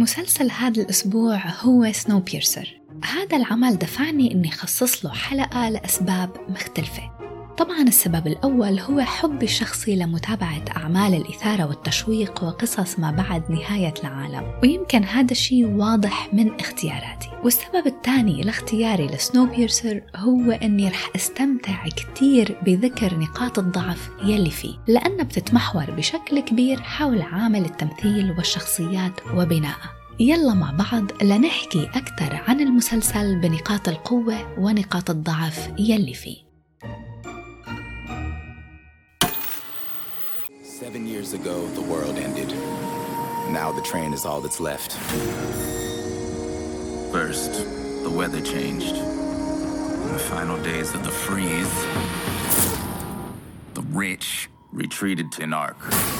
مسلسل هذا الأسبوع هو سنو بيرسر هذا العمل دفعني أني خصص له حلقة لأسباب مختلفة. طبعا السبب الأول هو حبي الشخصي لمتابعة أعمال الإثارة والتشويق وقصص ما بعد نهاية العالم. ويمكن هذا الشيء واضح من اختياراتي. والسبب الثاني لاختياري لسنو بيرسر هو أني رح أستمتع كتير بذكر نقاط الضعف يلي فيه لأنها بتتمحور بشكل كبير حول عامل التمثيل والشخصيات وبنائها يلا مع بعض لنحكي أكثر عن المسلسل بنقاط القوة ونقاط الضعف يلي فيه Seven years ago, the world ended. Now the train is all that's left. First, the weather changed. In the final days of the freeze, the rich retreated to Narc.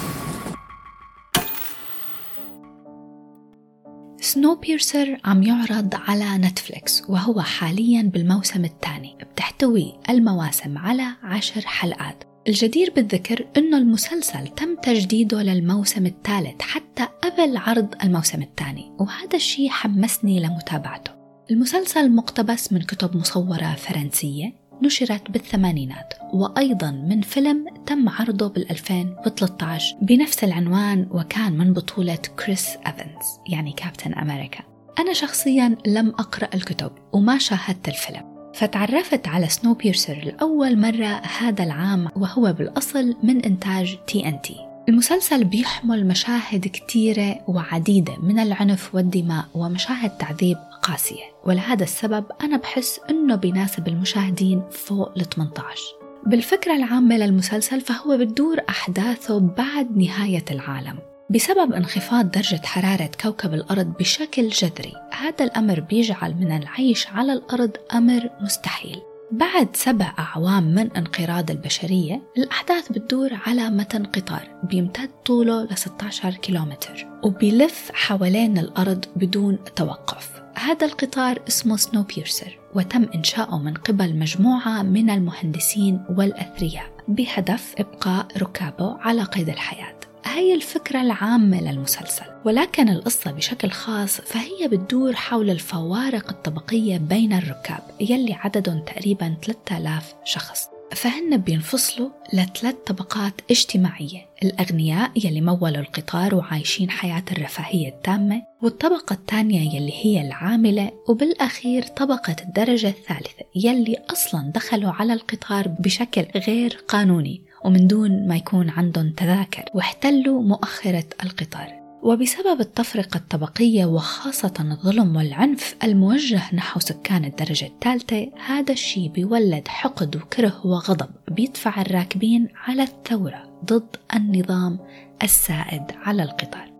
سنو بيرسر عم يعرض على نتفليكس وهو حاليا بالموسم الثاني بتحتوي المواسم على عشر حلقات. الجدير بالذكر أنه المسلسل تم تجديده للموسم الثالث حتى قبل عرض الموسم الثاني وهذا الشيء حمسني لمتابعته. المسلسل مقتبس من كتب مصورة فرنسية نشرت بالثمانينات وأيضا من فيلم تم عرضه بال 2013 بنفس العنوان وكان من بطولة كريس أفنز يعني كابتن أمريكا. أنا شخصيا لم أقرأ الكتب وما شاهدت الفيلم. فتعرفت على Snowpiercer لأول مرة هذا العام وهو بالأصل من إنتاج TNT. المسلسل بيحمل مشاهد كتيرة وعديدة من العنف والدماء ومشاهد تعذيب قاسية. ولهذا السبب أنا بحس أنه بيناسب المشاهدين فوق ال 18 بالفكرة العامة للمسلسل فهو بتدور أحداثه بعد نهاية العالم. بسبب انخفاض درجة حرارة كوكب الأرض بشكل جذري هذا الأمر بيجعل من العيش على الأرض أمر مستحيل. بعد سبع أعوام من انقراض البشرية الأحداث بتدور على متن قطار بيمتد طوله ل 16 كيلومتر وبيلف حوالين الأرض بدون توقف. هذا القطار اسمه سنو بيرسر وتم إنشاؤه من قبل مجموعة من المهندسين والأثرياء بهدف إبقاء ركابه على قيد الحياة. هي الفكرة العامة للمسلسل ولكن القصة بشكل خاص فهي بتدور حول الفوارق الطبقية بين الركاب يلي عددهم تقريبا 3000 شخص. فهن بينفصلوا لثلاث طبقات اجتماعية. الأغنياء يلي مولوا القطار وعايشين حياة الرفاهية التامة والطبقة الثانية يلي هي العاملة وبالأخير طبقة الدرجة الثالثة يلي أصلا دخلوا على القطار بشكل غير قانوني ومن دون ما يكون عندهم تذاكر واحتلوا مؤخرة القطار. وبسبب التفرقة الطبقية وخاصة الظلم والعنف الموجه نحو سكان الدرجة الثالثة هذا الشيء بيولد حقد وكره وغضب بيدفع الراكبين على الثورة ضد النظام السائد على القطار.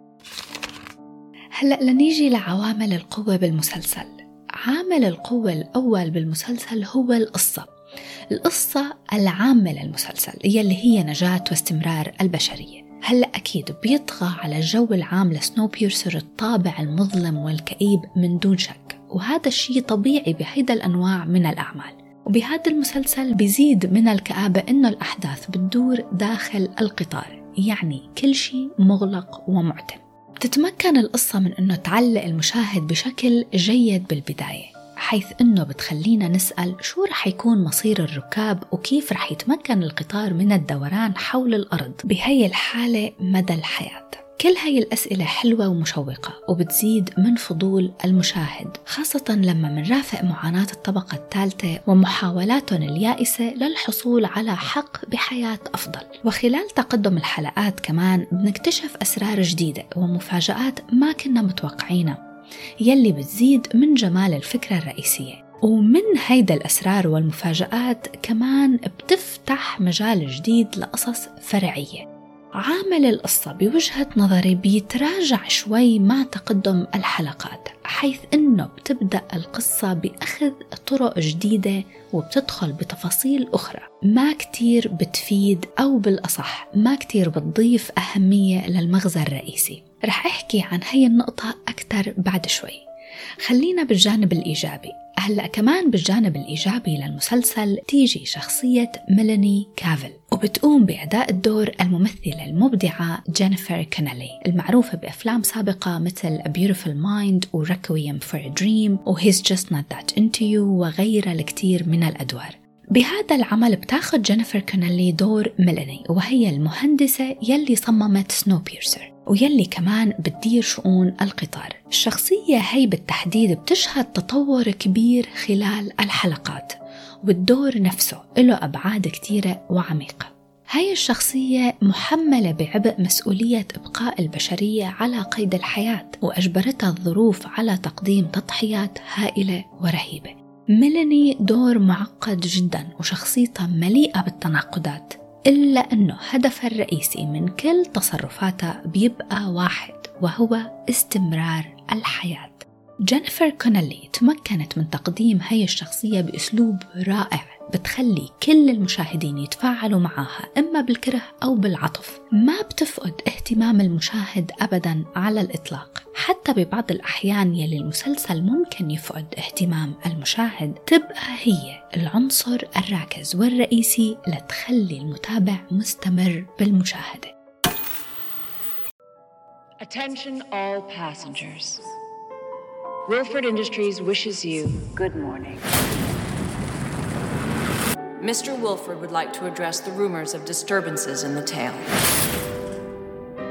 هلأ لنيجي لعوامل القوة بالمسلسل. عامل القوة الأول بالمسلسل هو القصة. القصة العامة للمسلسل يلي هي نجاة واستمرار البشرية. هلا أكيد بيطغى على الجو العام لسنو بيرسر الطابع المظلم والكئيب من دون شك وهذا الشيء طبيعي بهيدا الأنواع من الأعمال. وبهذا المسلسل بيزيد من الكآبة إنه الأحداث بتدور داخل القطار يعني كل شيء مغلق ومعتم. تتمكن القصة من أنه تعلق المشاهد بشكل جيد بالبداية. حيث أنه بتخلينا نسأل شو رح يكون مصير الركاب وكيف رح يتمكن القطار من الدوران حول الأرض بهي الحالة مدى الحياة. كل هاي الأسئلة حلوة ومشوقة وبتزيد من فضول المشاهد خاصة لما منرافق معاناة الطبقة الثالثة ومحاولاتهم اليائسة للحصول على حق بحياة أفضل. وخلال تقدم الحلقات كمان بنكتشف أسرار جديدة ومفاجآت ما كنا متوقعينها. يلي بتزيد من جمال الفكرة الرئيسية. ومن هيدا الأسرار والمفاجآت كمان بتفتح مجال جديد لقصص فرعية. عامل القصة بوجهة نظري بيتراجع شوي مع تقدم الحلقات حيث إنه بتبدأ القصة بأخذ طرق جديدة وبتدخل بتفاصيل أخرى. ما كتير بتفيد أو بالأصح ما كتير بتضيف أهمية للمغزى الرئيسي. رح أحكي عن هي النقطة أكثر بعد شوي. خلينا بالجانب الإيجابي. هلأ كمان بالجانب الإيجابي للمسلسل تيجي شخصية ميلاني كافل وبتقوم بأداء الدور الممثلة المبدعة جينيفر كونيلي المعروفة بأفلام سابقة مثل A Beautiful Mind و Requiem for a Dream و He's Just Not That Into You وغيرها الكثير من الأدوار. بهذا العمل بتاخذ جينيفر كونيلي دور ميلاني وهي المهندسة يلي صممت Snowpiercer ويلي كمان بتدير شؤون القطار. الشخصية هي بالتحديد بتشهد تطور كبير خلال الحلقات والدور نفسه له أبعاد كتيرة وعميقة. هاي الشخصية محملة بعبء مسؤولية إبقاء البشرية على قيد الحياة وأجبرتها الظروف على تقديم تضحيات هائلة ورهيبة. ميلاني دور معقد جدا وشخصيتها مليئة بالتناقضات. إلا أنه هدفها الرئيسي من كل تصرفاتها بيبقى واحد وهو استمرار الحياة. جينيفر كونيلي تمكنت من تقديم هي الشخصية بأسلوب رائع بتخلي كل المشاهدين يتفاعلوا معها إما بالكره أو بالعطف. ما بتفقد اهتمام المشاهد أبدا على الإطلاق. حتى ببعض الأحيان يلي المسلسل ممكن يفقد اهتمام المشاهد تبقى هي العنصر الراكز والرئيسي لتخلي المتابع مستمر بالمشاهدة. Attention all passengers. Wilford Industries wishes you good morning. Mr. Wilford would like to address the rumors of disturbances in the tail.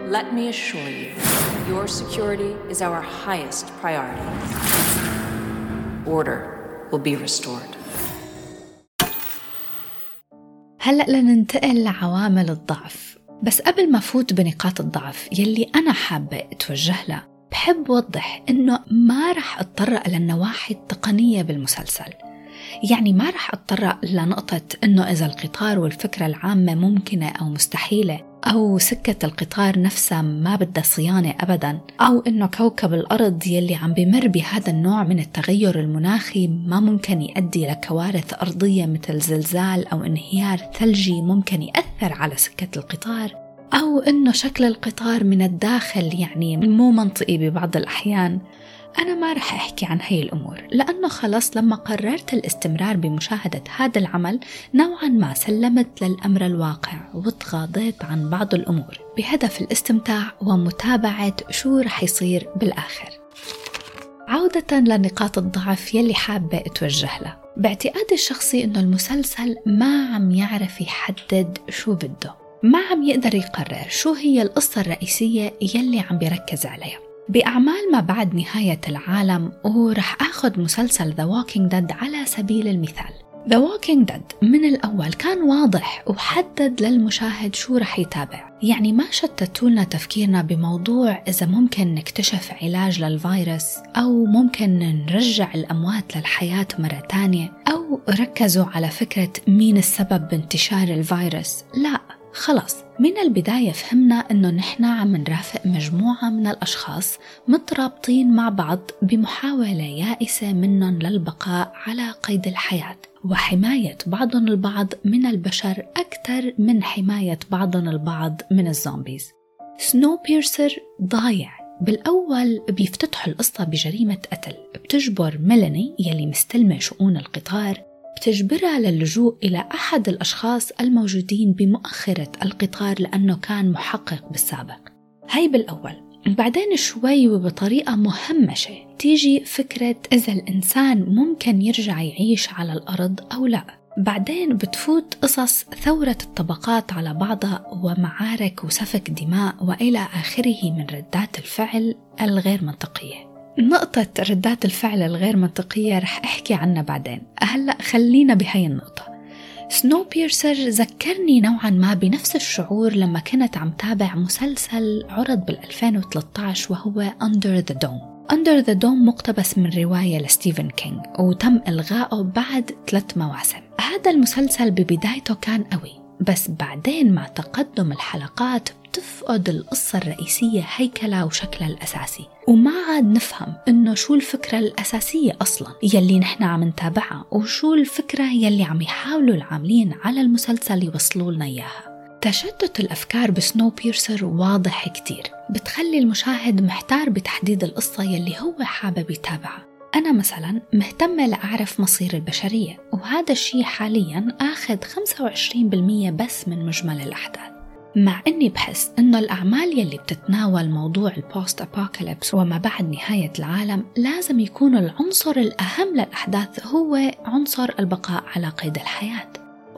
Let me assure you, your security is our highest priority. Order will be restored. هلأ لننتقل لعوامل الضعف بس قبل ما فوت بنقاط الضعف يلي أنا حابة أتوجه لها بحب وضح إنه ما رح أتطرق للنواحي التقنية بالمسلسل. يعني ما رح أتطرق لنقطة إنه إذا القطار والفكرة العامة ممكنة أو مستحيلة أو سكة القطار نفسها ما بدها صيانة أبدا أو إنه كوكب الأرض يلي عم بمر بهذا النوع من التغير المناخي ما ممكن يؤدي لكوارث أرضية مثل زلزال أو انهيار ثلجي ممكن يأثر على سكة القطار. أو إنه شكل القطار من الداخل يعني مو منطقي ببعض الأحيان. أنا ما رح أحكي عن هي الأمور لأنه خلص لما قررت الاستمرار بمشاهدة هذا العمل نوعا ما سلمت للأمر الواقع وتغاضيت عن بعض الأمور بهدف الاستمتاع ومتابعة شو رح يصير بالآخر. عودة لنقاط الضعف يلي حابة أتوجه لها. باعتقادي الشخصي أنه المسلسل ما عم يعرف يحدد شو بده. ما عم يقدر يقرر شو هي القصة الرئيسية يلي عم بيركز عليها. بأعمال ما بعد نهاية العالم ورح أخذ مسلسل The Walking Dead على سبيل المثال. The Walking Dead من الأول كان واضح وحدد للمشاهد شو رح يتابع. يعني ما شتتوا لنا تفكيرنا بموضوع إذا ممكن نكتشف علاج للفيروس أو ممكن نرجع الأموات للحياة مرة تانية أو ركزوا على فكرة مين السبب بانتشار الفيروس. لا خلص من البداية فهمنا إنه نحن عم نرافق مجموعة من الأشخاص مترابطين مع بعض بمحاولة يائسة منهم للبقاء على قيد الحياة وحماية بعضهم البعض من البشر أكثر من حماية بعضهم البعض من الزومبيز. سنو بيرسر ضايع. بالأول بيفتتحوا القصة بجريمة قتل بتجبر ميلاني يلي مستلمة شؤون القطار بتجبرها للجوء إلى أحد الأشخاص الموجودين بمؤخرة القطار لأنه كان محقق بالسابق. هاي بالأول. بعدين شوي وبطريقة مهمشة تيجي فكرة إذا الإنسان ممكن يرجع يعيش على الأرض أو لا. بعدين بتفوت قصص ثورة الطبقات على بعضها ومعارك وسفك دماء وإلى آخره من ردات الفعل الغير منطقية. نقطة ردات الفعل الغير منطقية رح أحكي عنها بعدين. هلأ خلينا بهاي النقطة. Snowpiercer ذكرني نوعا ما بنفس الشعور لما كنت عم تابع مسلسل عرض بال 2013 وهو Under the Dome. Under the Dome مقتبس من رواية لستيفن كينج وتم إلغائه بعد ثلاث مواسم. هذا المسلسل ببدايته كان قوي بس بعدين مع تقدم الحلقات بتفقد القصة الرئيسية هيكلها وشكلها الأساسي. وما عاد نفهم إنه شو الفكرة الأساسية أصلا يلي نحن عم نتابعها وشو الفكرة يلي عم يحاولوا العاملين على المسلسل يوصلوا لنا إياها. تشتت الأفكار ب Snow بيرسر واضح كتير. بتخلي المشاهد محتار بتحديد القصة يلي هو حابب يتابعها. أنا مثلا مهتمة لأعرف مصير البشرية وهذا الشيء حاليا أخذ 25% بس من مجمل الأحداث. مع أني بحس أنه الأعمال يلي بتتناول موضوع البوست أبوكاليبس وما بعد نهاية العالم لازم يكون العنصر الأهم للأحداث هو عنصر البقاء على قيد الحياة.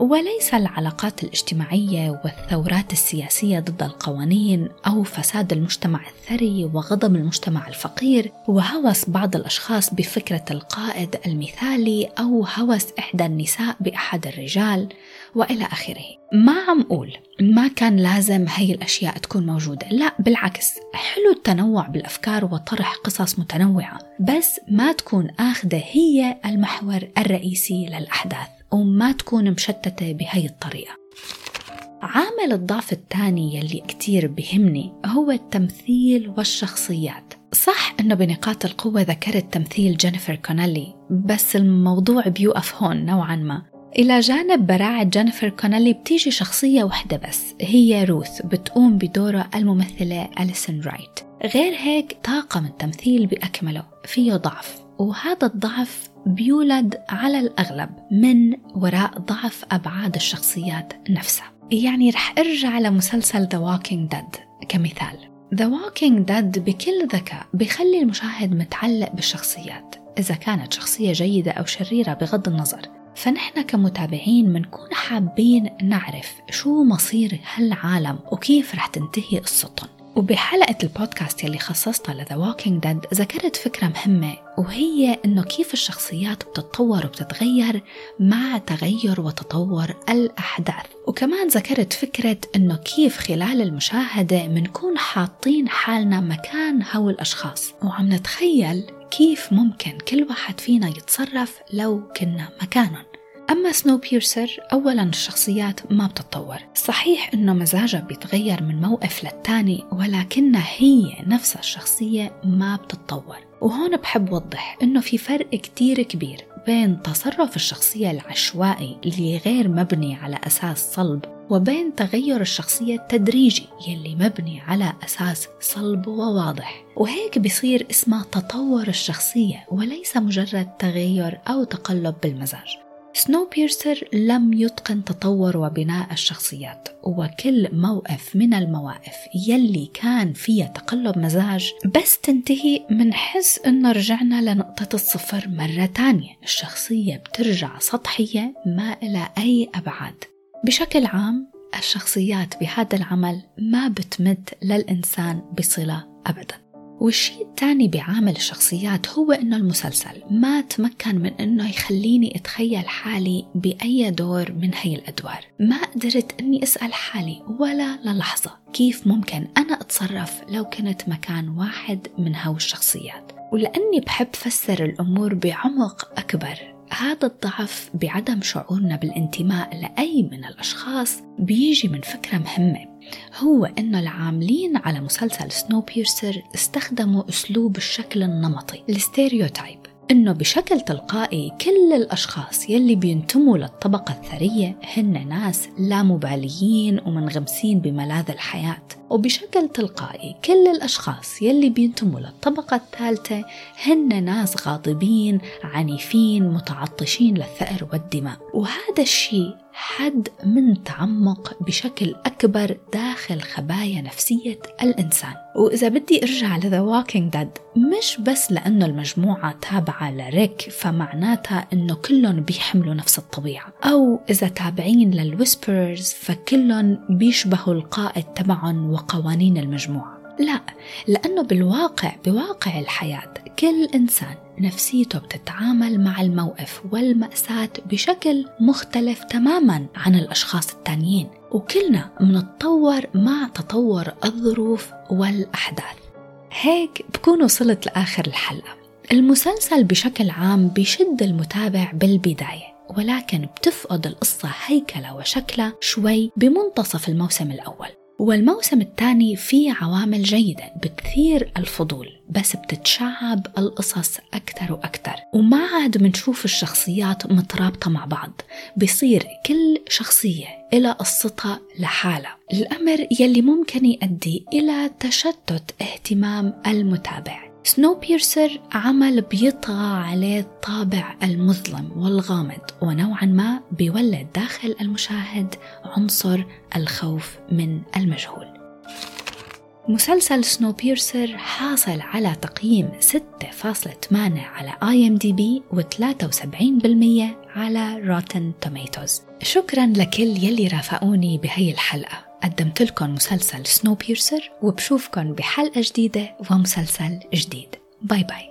وليس العلاقات الاجتماعية والثورات السياسية ضد القوانين أو فساد المجتمع الثري وغضب المجتمع الفقير وهوس بعض الأشخاص بفكرة القائد المثالي أو هوس إحدى النساء بأحد الرجال. وإلى آخره. ما عم أقول ما كان لازم هي الأشياء تكون موجودة، لا بالعكس حلو التنوع بالأفكار وطرح قصص متنوعة، بس ما تكون آخذة هي المحور الرئيسي للأحداث. وما تكون مشتتة بهي الطريقة عامل الضعف الثاني يلي كتير بهمني هو التمثيل والشخصيات صح إنه بنقاط القوة ذكرت تمثيل جينيفر كونيلي بس الموضوع بيوقف هون نوعا ما إلى جانب براعة جينيفر كونيلي بتيجي شخصية واحدة بس هي روث بتقوم بدور الممثلة أليسون رايت. غير هيك طاقم التمثيل بأكمله فيه ضعف. وهذا الضعف بيولد على الأغلب من وراء ضعف أبعاد الشخصيات نفسها. يعني رح أرجع لمسلسل The Walking Dead كمثال. The Walking Dead بكل ذكاء بخلي المشاهد متعلق بالشخصيات إذا كانت شخصية جيدة أو شريرة بغض النظر. فنحن كمتابعين منكون حابين نعرف شو مصير هالعالم وكيف رح تنتهي قصتهم وبحلقة البودكاست يلي خصصتها ل The Walking Dead ذكرت فكرة مهمة وهي إنه كيف الشخصيات بتتطور وبتتغير مع تغير وتطور الأحداث. وكمان ذكرت فكرة إنه كيف خلال المشاهدة منكون حاطين حالنا مكان هول الأشخاص. وعم نتخيل كيف ممكن كل واحد فينا يتصرف لو كنا مكانهم؟ أما سنو بيرسر أولا الشخصيات ما بتتطور. صحيح أنه مزاجها بيتغير من موقف للتاني ولكنها هي نفسها الشخصية ما بتتطور. وهون بحب وضح أنه في فرق كتير كبير. بين تصرف الشخصية العشوائي اللي غير مبني على أساس صلب وبين تغير الشخصية التدريجي يلي مبني على أساس صلب وواضح. وهيك بصير اسمه تطور الشخصية وليس مجرد تغير أو تقلب بالمزاج. سنو بيرسر لم يتقن تطور وبناء الشخصيات وكل موقف من المواقف يلي كان فيها تقلب مزاج بس تنتهي منحس إنه رجعنا لنقطة الصفر مرة تانية. الشخصية بترجع سطحية ما إلى أي أبعاد. بشكل عام الشخصيات بهذا العمل ما بتمد للإنسان بصلة أبداً. والشيء الثاني بعامل الشخصيات هو إنه المسلسل ما تمكن من إنه يخليني أتخيل حالي بأي دور من هي الأدوار. ما قدرت إني أسأل حالي ولا للحظة كيف ممكن أنا أتصرف لو كنت مكان واحد من هاو الشخصيات. ولأني بحب فسر الأمور بعمق أكبر. هذا الضعف بعدم شعورنا بالانتماء لأي من الأشخاص بيجي من فكرة مهمة. هو أنه العاملين على مسلسل سنو بيرسر استخدموا أسلوب الشكل النمطي الستيريوتايب. إنه بشكل تلقائي كل الأشخاص يلي بينتموا للطبقة الثرية هن ناس لا مباليين ومنغمسين بملاذ الحياة. وبشكل تلقائي كل الأشخاص يلي بينتموا للطبقة الثالثة هن ناس غاضبين عنيفين متعطشين للثأر والدماء. وهذا الشيء حد من تعمق بشكل أكبر داخل خبايا نفسية الإنسان. وإذا بدي أرجع لذا Walking Dead مش بس لأنه المجموعة تابعة لريك فمعناتها أنه كلهم بيحملوا نفس الطبيعة. أو إذا تابعين للويسبرز فكلهم بيشبهوا القائد تبعهم وقوانين المجموعة لا لأنه بالواقع بواقع الحياة كل إنسان نفسيته بتتعامل مع الموقف والمأساة بشكل مختلف تماما عن الأشخاص التانيين وكلنا منتطور مع تطور الظروف والأحداث. هيك بكون وصلت لآخر الحلقة. المسلسل بشكل عام بيشد المتابع بالبداية ولكن بتفقد القصة هيكلة وشكلها شوي بمنتصف الموسم الأول. والموسم الثاني فيه عوامل جيدة بتثير الفضول بس بتتشعب القصص أكثر وأكثر. وما عاد منشوف الشخصيات مترابطة مع بعض بصير كل شخصية إلها قصتها لحالها. الأمر يلي ممكن يؤدي إلى تشتت اهتمام المتابع. Snowpiercer عمل بيطغى عليه الطابع المظلم والغامض ونوعا ما بيولد داخل المشاهد عنصر الخوف من المجهول. مسلسل Snowpiercer حاصل على تقييم 6.8 على IMDb و73% على Rotten Tomatoes شكرا لكل يلي رافقوني بهي الحلقة. قدمت لكم مسلسل Snowpiercer وبشوفكن بحلقة جديدة ومسلسل جديد. باي باي.